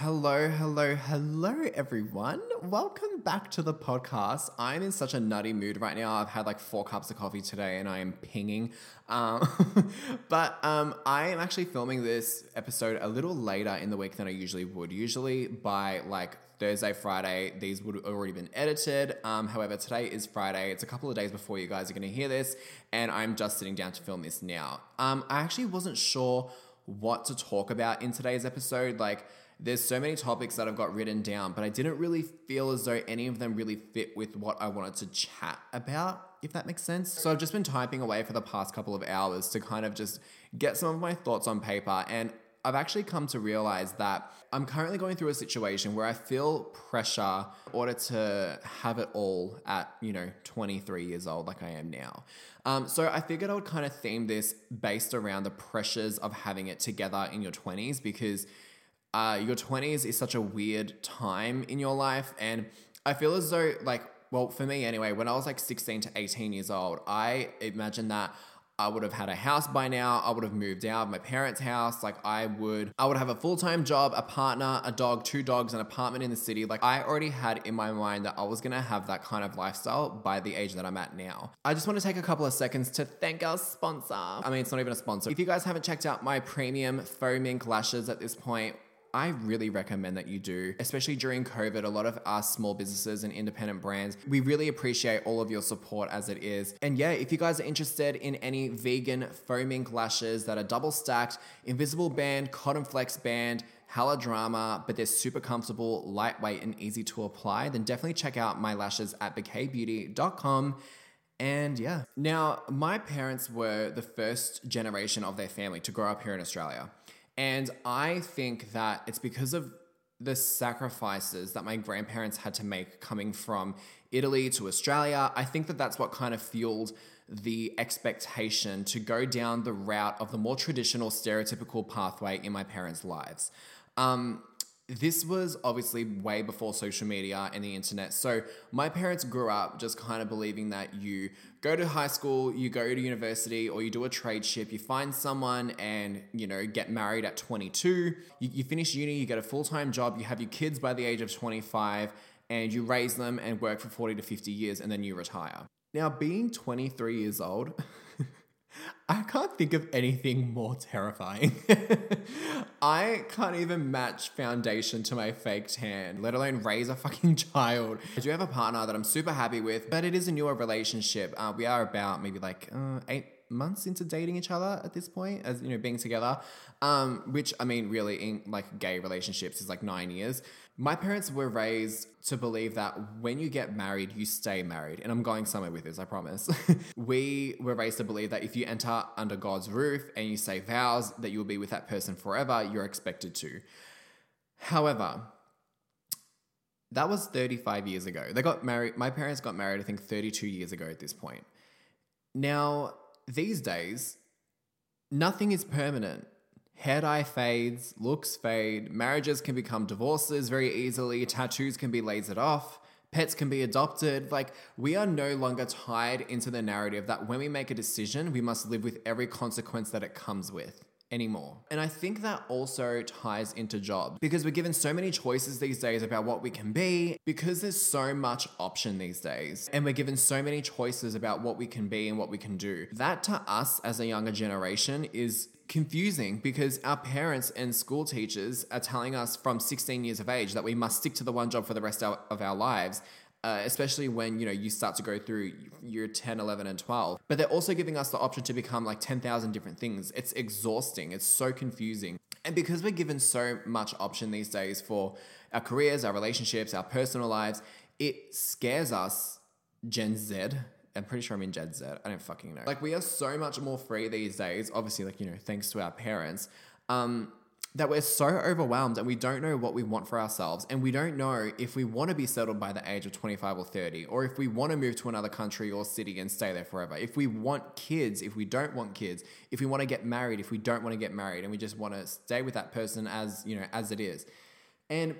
Hello, hello, hello, everyone. Welcome back to the podcast. I'm in such a nutty mood right now. I've had like four cups of coffee today and I am pinging. Um, but um, I am actually filming this episode a little later in the week than I usually would. Usually by like Thursday, Friday, these would have already been edited. Um, however, today is Friday. It's a couple of days before you guys are going to hear this, and I'm just sitting down to film this now. Um, I actually wasn't sure what to talk about in today's episode. Like, there's so many topics that I've got written down, but I didn't really feel as though any of them really fit with what I wanted to chat about, if that makes sense. So I've just been typing away for the past couple of hours to kind of just get some of my thoughts on paper. And I've actually come to realize that I'm currently going through a situation where I feel pressure in order to have it all at, you know, 23 years old, like I am now. Um, so I figured I would kind of theme this based around the pressures of having it together in your 20s because uh, your 20s is such a weird time in your life. And I feel as though, like, well, for me anyway, when I was like 16 to 18 years old, I imagine that I would have had a house by now. I would have moved out of my parents' house. Like I would, I would have a full time job, a partner, a dog, two dogs, an apartment in the city. Like I already had in my mind that I was gonna have that kind of lifestyle by the age that I'm at now. I just want to take a couple of seconds to thank our sponsor. I mean, it's not even a sponsor. If you guys haven't checked out my premium faux mink lashes at this point, I really recommend that you do, especially during COVID. A lot of us small businesses and independent brands, we really appreciate all of your support as it is. And yeah, if you guys are interested in any vegan faux mink lashes that are double stacked, invisible band, cotton flex band, Haladrama, but they're super comfortable, lightweight, and easy to apply, then definitely check out my lashes at bouquetbeauty.com. And yeah, now my parents were the first generation of their family to grow up here in Australia. And I think that it's because of the sacrifices that my grandparents had to make coming from Italy to Australia. I think that that's what kind of fueled the expectation to go down the route of the more traditional stereotypical pathway in my parents' lives. Um, this was obviously way before social media and the internet. So my parents grew up just kind of believing that you go to high school, you go to university, or you do a tradeship, you find someone and, you know, get married at 22, you, you finish uni, you get a full-time job, you have your kids by the age of 25, and you raise them and work for 40 to 50 years, and then you retire. Now, being 23 years old, I can't think of anything more terrifying. I can't even match foundation to my faked tan, let alone raise a fucking child. I do have a partner that I'm super happy with, but it is a newer relationship. Uh, we are about maybe like uh, eight months into dating each other at this point, as you know, being together. Um, which I mean, really, in like gay relationships is like nine years. My parents were raised to believe that when you get married, you stay married. And I'm going somewhere with this, I promise. we were raised to believe that if you enter under God's roof and you say vows that you will be with that person forever, you're expected to. However, that was 35 years ago. They got married, my parents got married, I think 32 years ago at this point. Now, these days, nothing is permanent. Hair dye fades, looks fade, marriages can become divorces very easily, tattoos can be lasered off, pets can be adopted. Like, we are no longer tied into the narrative that when we make a decision, we must live with every consequence that it comes with anymore. And I think that also ties into jobs because we're given so many choices these days about what we can be because there's so much option these days and we're given so many choices about what we can be and what we can do. That to us as a younger generation is confusing because our parents and school teachers are telling us from 16 years of age that we must stick to the one job for the rest of our lives uh, especially when you know you start to go through year 10 11 and 12 but they're also giving us the option to become like 10,000 different things. It's exhausting. It's so confusing. And because we're given so much option these days for our careers our relationships our personal lives it scares us gen z I'm pretty sure I'm in Gen Z. I don't fucking know. Like we are so much more free these days. Obviously, like you know, thanks to our parents. Um, that we're so overwhelmed and we don't know what we want for ourselves and we don't know if we want to be settled by the age of 25 or 30 or if we want to move to another country or city and stay there forever if we want kids if we don't want kids if we want to get married if we don't want to get married and we just want to stay with that person as you know as it is and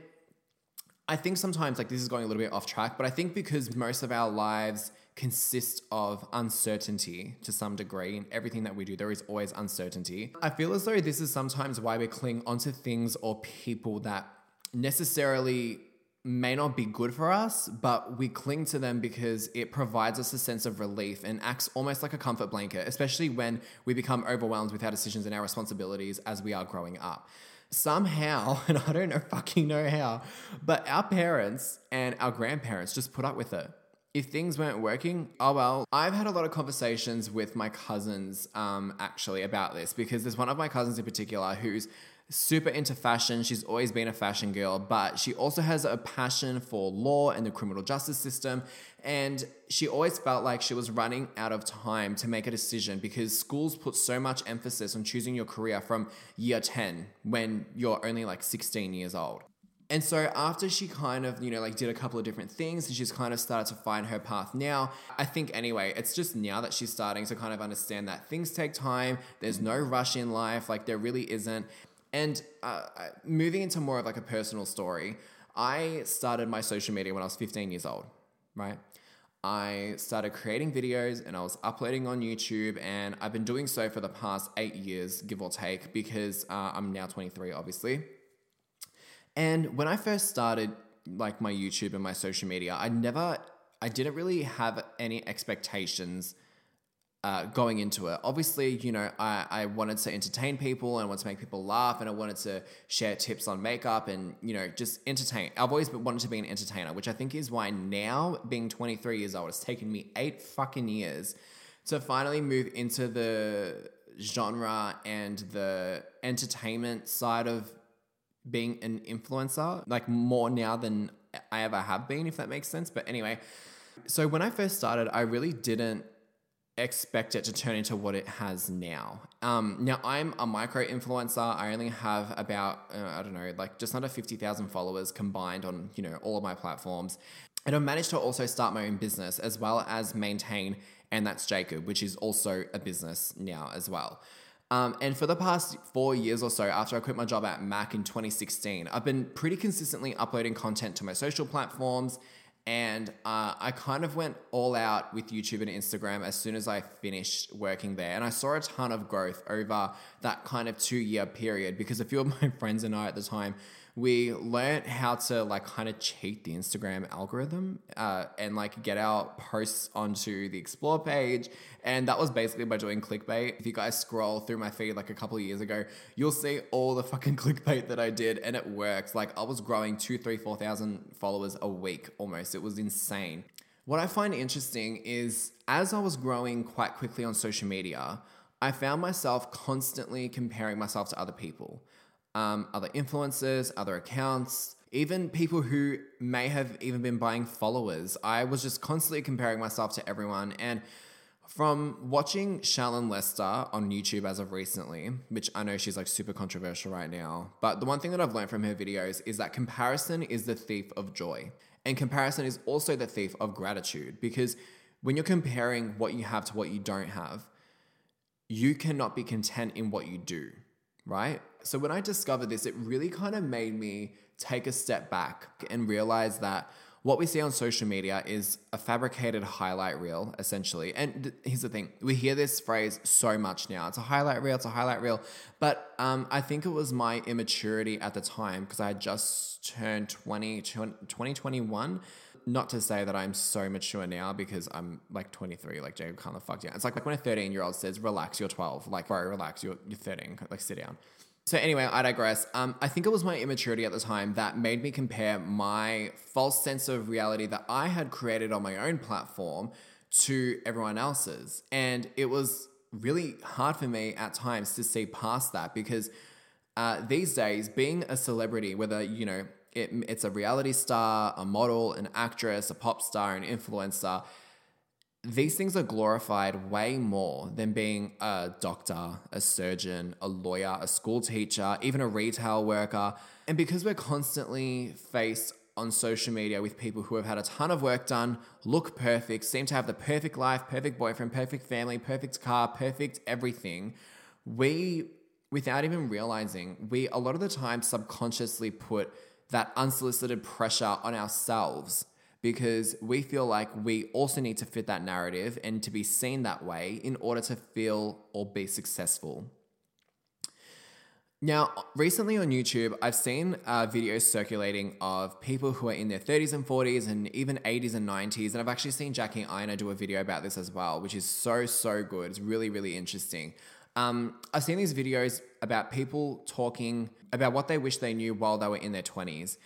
i think sometimes like this is going a little bit off track but i think because most of our lives consist of uncertainty to some degree. In everything that we do, there is always uncertainty. I feel as though this is sometimes why we cling onto things or people that necessarily may not be good for us, but we cling to them because it provides us a sense of relief and acts almost like a comfort blanket, especially when we become overwhelmed with our decisions and our responsibilities as we are growing up. Somehow, and I don't know fucking know how, but our parents and our grandparents just put up with it. If things weren't working, oh well. I've had a lot of conversations with my cousins um, actually about this because there's one of my cousins in particular who's super into fashion. She's always been a fashion girl, but she also has a passion for law and the criminal justice system. And she always felt like she was running out of time to make a decision because schools put so much emphasis on choosing your career from year 10 when you're only like 16 years old. And so after she kind of, you know, like did a couple of different things and she's kind of started to find her path now, I think anyway, it's just now that she's starting to kind of understand that things take time. There's no rush in life. Like there really isn't. And uh, moving into more of like a personal story, I started my social media when I was 15 years old, right? I started creating videos and I was uploading on YouTube, and I've been doing so for the past eight years, give or take, because uh, I'm now 23, obviously. And when I first started like my YouTube and my social media, I never, I didn't really have any expectations uh, going into it. Obviously, you know, I, I wanted to entertain people and I wanted to make people laugh and I wanted to share tips on makeup and, you know, just entertain. I've always wanted to be an entertainer, which I think is why now, being 23 years old, it's taken me eight fucking years to finally move into the genre and the entertainment side of being an influencer, like more now than I ever have been, if that makes sense. But anyway, so when I first started, I really didn't expect it to turn into what it has now. Um, now, I'm a micro influencer. I only have about, uh, I don't know, like just under 50,000 followers combined on, you know, all of my platforms. And I've managed to also start my own business as well as maintain, and that's Jacob, which is also a business now as well. Um, and for the past four years or so, after I quit my job at Mac in 2016, I've been pretty consistently uploading content to my social platforms and uh, I kind of went all out with YouTube and Instagram as soon as I finished working there. And I saw a ton of growth over that kind of two year period because a few of my friends and I at the time we learned how to like kind of cheat the Instagram algorithm uh, and like get our posts onto the explore page. And that was basically by doing clickbait. If you guys scroll through my feed like a couple of years ago, you'll see all the fucking clickbait that I did, and it worked. Like I was growing two, three, four thousand followers a week almost. It was insane. What I find interesting is as I was growing quite quickly on social media, I found myself constantly comparing myself to other people um, other influencers, other accounts, even people who may have even been buying followers. I was just constantly comparing myself to everyone. And from watching Shallon Lester on YouTube as of recently, which I know she's like super controversial right now, but the one thing that I've learned from her videos is that comparison is the thief of joy. And comparison is also the thief of gratitude because when you're comparing what you have to what you don't have, you cannot be content in what you do, right? So when I discovered this, it really kind of made me take a step back and realize that what we see on social media is a fabricated highlight reel, essentially. And th- here's the thing we hear this phrase so much now it's a highlight reel, it's a highlight reel. But um, I think it was my immaturity at the time because I had just turned 20, 2021. Not to say that I'm so mature now because I'm like 23, like Jacob kind of fucked yeah. It's like, like when a 13 year old says, relax, you're 12. Like, bro, relax, you're, you're 13. Like, sit down. So anyway, I digress. Um, I think it was my immaturity at the time that made me compare my false sense of reality that I had created on my own platform to everyone else's, and it was really hard for me at times to see past that because uh, these days, being a celebrity, whether you know it, it's a reality star, a model, an actress, a pop star, an influencer these things are glorified way more than being a doctor, a surgeon, a lawyer, a school teacher, even a retail worker. And because we're constantly faced on social media with people who have had a ton of work done, look perfect, seem to have the perfect life, perfect boyfriend, perfect family, perfect car, perfect everything, we, without even realizing, we a lot of the time subconsciously put that unsolicited pressure on ourselves because we feel like we also need to fit that narrative and to be seen that way in order to feel or be successful. Now, recently on YouTube, I've seen uh, videos circulating of people who are in their 30s and 40s and even 80s and 90s. And I've actually seen Jackie Aina do a video about this as well, which is so, so good. It's really, really interesting. Um, I've seen these videos about people talking about what they wish they knew while they were in their 20s.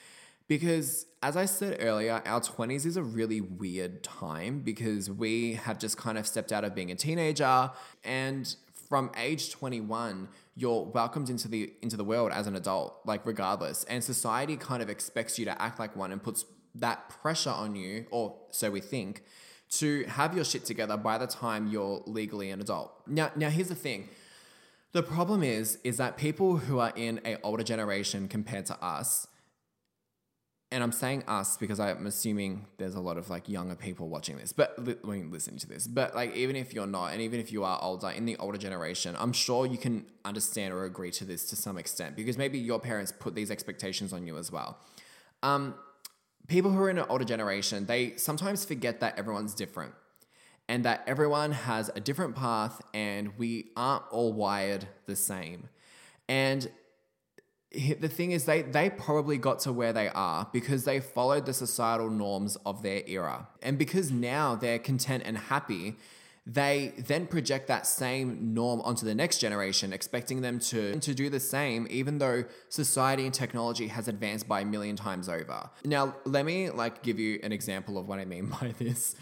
Because, as I said earlier, our 20s is a really weird time because we have just kind of stepped out of being a teenager. And from age 21, you're welcomed into the into the world as an adult, like regardless. And society kind of expects you to act like one and puts that pressure on you, or so we think, to have your shit together by the time you're legally an adult. Now, now here's the thing. The problem is, is that people who are in a older generation compared to us, and I'm saying us because I'm assuming there's a lot of like younger people watching this, but li- listening to this. But like, even if you're not, and even if you are older, in the older generation, I'm sure you can understand or agree to this to some extent because maybe your parents put these expectations on you as well. Um, people who are in an older generation, they sometimes forget that everyone's different and that everyone has a different path and we aren't all wired the same. And the thing is they they probably got to where they are because they followed the societal norms of their era. And because now they're content and happy they then project that same norm onto the next generation expecting them to to do the same even though society and technology has advanced by a million times over. Now let me like give you an example of what i mean by this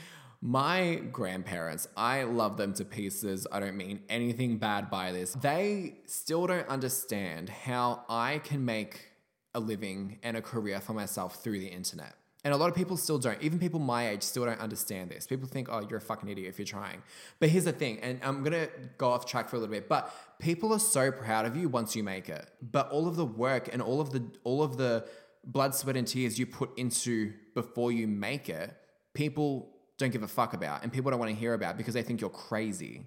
my grandparents, I love them to pieces. I don't mean anything bad by this. They still don't understand how I can make a living and a career for myself through the internet. And a lot of people still don't. Even people my age still don't understand this. People think, oh, you're a fucking idiot if you're trying. But here's the thing, and I'm gonna go off track for a little bit, but people are so proud of you once you make it. But all of the work and all of the all of the blood, sweat, and tears you put into before you make it, people don't give a fuck about and people don't want to hear about because they think you're crazy.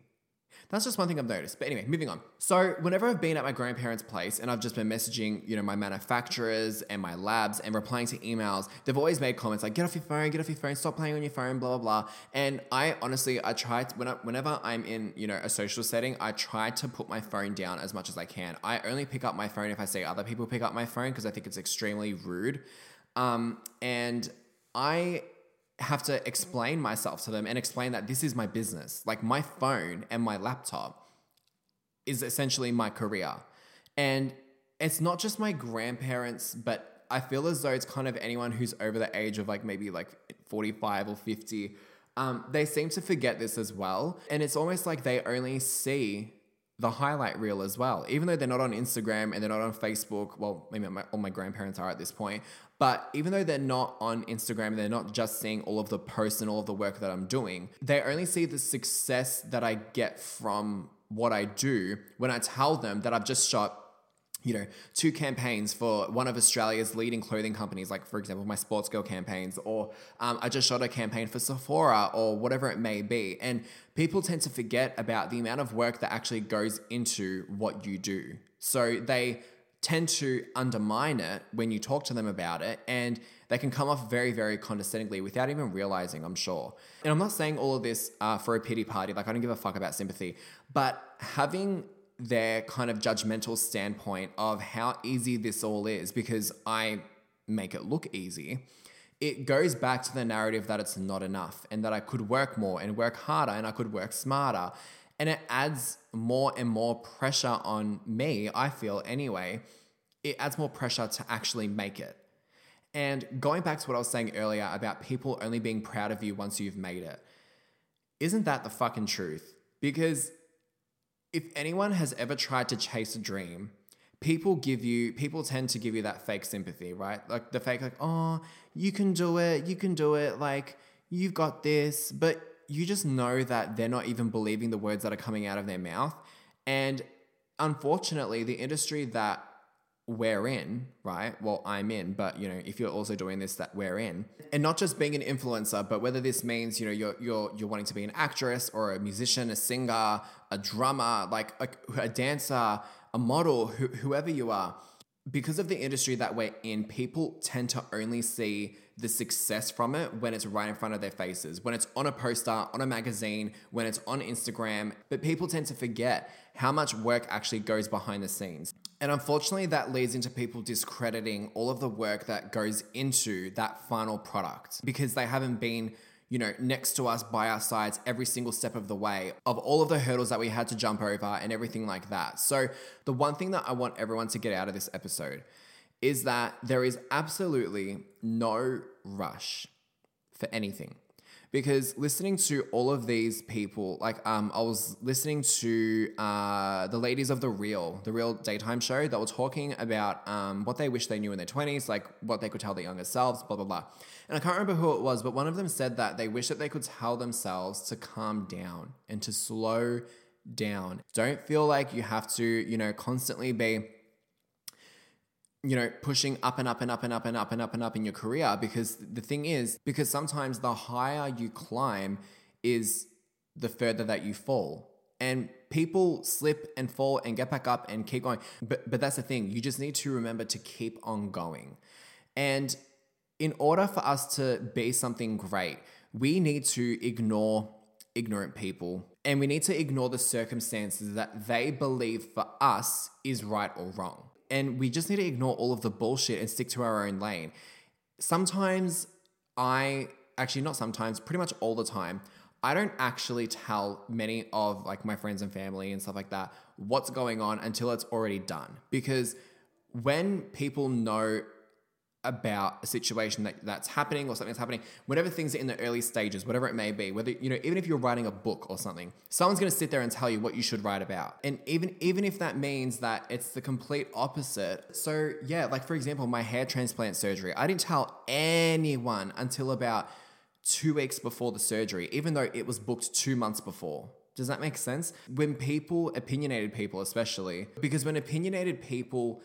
That's just one thing I've noticed. But anyway, moving on. So, whenever I've been at my grandparents' place and I've just been messaging, you know, my manufacturers and my labs and replying to emails, they've always made comments like, get off your phone, get off your phone, stop playing on your phone, blah, blah, blah. And I honestly, I try to, when I, whenever I'm in, you know, a social setting, I try to put my phone down as much as I can. I only pick up my phone if I see other people pick up my phone because I think it's extremely rude. Um, and I have to explain myself to them and explain that this is my business. Like my phone and my laptop is essentially my career. And it's not just my grandparents, but I feel as though it's kind of anyone who's over the age of like maybe like 45 or 50. Um, they seem to forget this as well. And it's almost like they only see the highlight reel as well. Even though they're not on Instagram and they're not on Facebook, well, maybe my, all my grandparents are at this point, but even though they're not on Instagram, they're not just seeing all of the posts and all of the work that I'm doing, they only see the success that I get from what I do when I tell them that I've just shot you know, two campaigns for one of Australia's leading clothing companies, like for example, my Sportsgirl campaigns, or um, I just shot a campaign for Sephora or whatever it may be. And people tend to forget about the amount of work that actually goes into what you do. So they tend to undermine it when you talk to them about it and they can come off very very condescendingly without even realizing i'm sure and i'm not saying all of this uh, for a pity party like i don't give a fuck about sympathy but having their kind of judgmental standpoint of how easy this all is because I make it look easy, it goes back to the narrative that it's not enough and that I could work more and work harder and I could work smarter. And it adds more and more pressure on me, I feel anyway. It adds more pressure to actually make it. And going back to what I was saying earlier about people only being proud of you once you've made it, isn't that the fucking truth? Because if anyone has ever tried to chase a dream, people give you people tend to give you that fake sympathy, right? Like the fake like, "Oh, you can do it. You can do it. Like you've got this." But you just know that they're not even believing the words that are coming out of their mouth. And unfortunately, the industry that we're in, right? Well, I'm in, but you know, if you're also doing this, that we're in, and not just being an influencer, but whether this means you know you're you're you're wanting to be an actress or a musician, a singer, a drummer, like a, a dancer, a model, wh- whoever you are, because of the industry that we're in, people tend to only see the success from it when it's right in front of their faces, when it's on a poster, on a magazine, when it's on Instagram. But people tend to forget how much work actually goes behind the scenes. And unfortunately, that leads into people discrediting all of the work that goes into that final product because they haven't been you know, next to us by our sides every single step of the way of all of the hurdles that we had to jump over and everything like that. So, the one thing that I want everyone to get out of this episode is that there is absolutely no rush for anything because listening to all of these people, like um, I was listening to uh, the ladies of the Real, the Real daytime show, that were talking about um, what they wish they knew in their twenties, like what they could tell their younger selves, blah blah blah. And I can't remember who it was, but one of them said that they wish that they could tell themselves to calm down and to slow down. Don't feel like you have to, you know, constantly be you know, pushing up and up and up and up and up and up and up in your career because the thing is, because sometimes the higher you climb is the further that you fall. And people slip and fall and get back up and keep going. But but that's the thing. You just need to remember to keep on going. And in order for us to be something great, we need to ignore ignorant people and we need to ignore the circumstances that they believe for us is right or wrong. And we just need to ignore all of the bullshit and stick to our own lane. Sometimes I actually not sometimes, pretty much all the time, I don't actually tell many of like my friends and family and stuff like that what's going on until it's already done. Because when people know about a situation that, that's happening or something that's happening, whatever things are in the early stages, whatever it may be, whether you know, even if you're writing a book or something, someone's gonna sit there and tell you what you should write about. And even even if that means that it's the complete opposite. So yeah, like for example, my hair transplant surgery, I didn't tell anyone until about two weeks before the surgery, even though it was booked two months before. Does that make sense? When people, opinionated people especially, because when opinionated people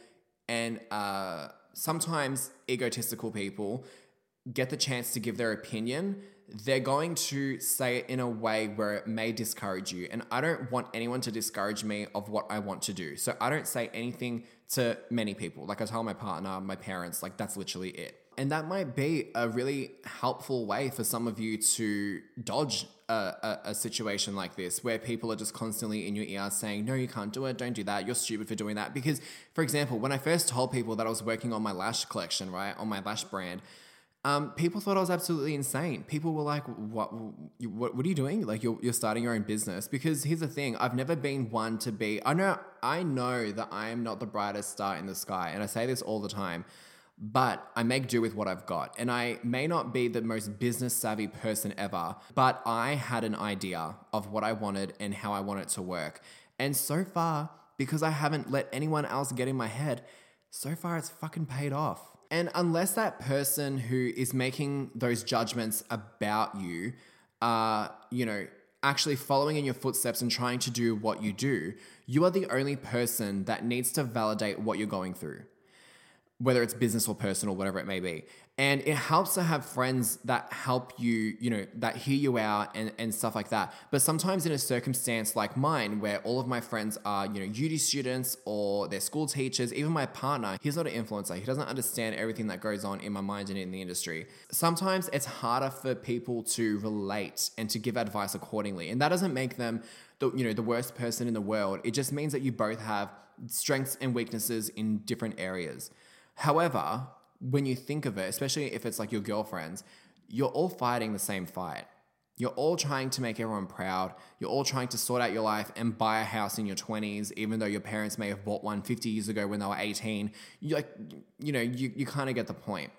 and uh sometimes egotistical people get the chance to give their opinion, they're going to say it in a way where it may discourage you. And I don't want anyone to discourage me of what I want to do. So I don't say anything to many people. Like I tell my partner, my parents, like that's literally it. And that might be a really helpful way for some of you to dodge a, a, a, situation like this where people are just constantly in your ear saying, no, you can't do it, don't do that, you're stupid for doing that. Because, for example, when I first told people that I was working on my lash collection, right, on my lash brand, um, people thought I was absolutely insane. People were like, what, what, what are you doing? Like, you're, you're starting your own business. Because here's the thing I've never been one to be, I know, I know that I am not the brightest star in the sky. And I say this all the time but I make do with what I've got. And I may not be the most business savvy person ever, but I had an idea of what I wanted and how I want it to work. And so far, because I haven't let anyone else get in my head, so far it's fucking paid off. And unless that person who is making those judgments about you are, you know, actually following in your footsteps and trying to do what you do, you are the only person that needs to validate what you're going through whether it's business or personal, whatever it may be. And it helps to have friends that help you, you know, that hear you out and, and stuff like that. But sometimes in a circumstance like mine, where all of my friends are, you know, uni students or they're school teachers, even my partner, he's not an influencer. He doesn't understand everything that goes on in my mind and in the industry. Sometimes it's harder for people to relate and to give advice accordingly. And that doesn't make them the, you know, the worst person in the world. It just means that you both have strengths and weaknesses in different areas. However, when you think of it, especially if it's like your girlfriends, you're all fighting the same fight. You're all trying to make everyone proud. You're all trying to sort out your life and buy a house in your 20s, even though your parents may have bought one 50 years ago when they were 18. You like, you know, you, you kind of get the point.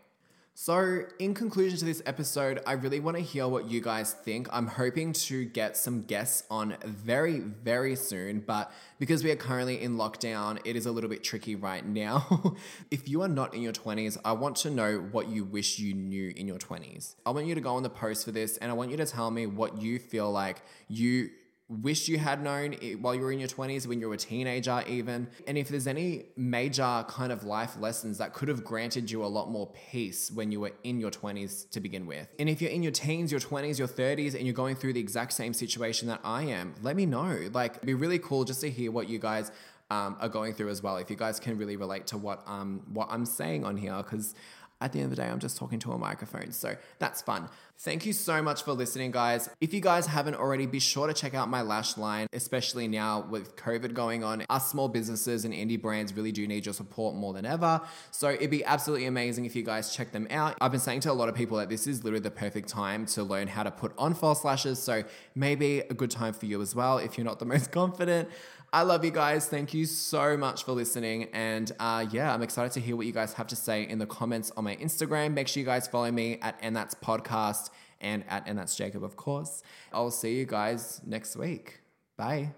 So, in conclusion to this episode, I really want to hear what you guys think. I'm hoping to get some guests on very, very soon, but because we are currently in lockdown, it is a little bit tricky right now. if you are not in your 20s, I want to know what you wish you knew in your 20s. I want you to go on the post for this and I want you to tell me what you feel like you wish you had known while you were in your 20s, when you were a teenager, even. And if there's any major kind of life lessons that could have granted you a lot more peace when you were in your 20s to begin with. And if you're in your teens, your 20s, your 30s, and you're going through the exact same situation that I am, let me know. Like, it'd be really cool just to hear what you guys um, are going through as well. If you guys can really relate to what um what I'm saying on here, because at the end of the day, I'm just talking to a microphone. So that's fun. Thank you so much for listening, guys. If you guys haven't already, be sure to check out my lash line, especially now with COVID going on. Us small businesses and indie brands really do need your support more than ever. So it'd be absolutely amazing if you guys check them out. I've been saying to a lot of people that this is literally the perfect time to learn how to put on false lashes. So maybe a good time for you as well if you're not the most confident. I love you guys. Thank you so much for listening. And uh, yeah, I'm excited to hear what you guys have to say in the comments on my Instagram. Make sure you guys follow me at And That's Podcast and at And That's Jacob, of course. I'll see you guys next week. Bye.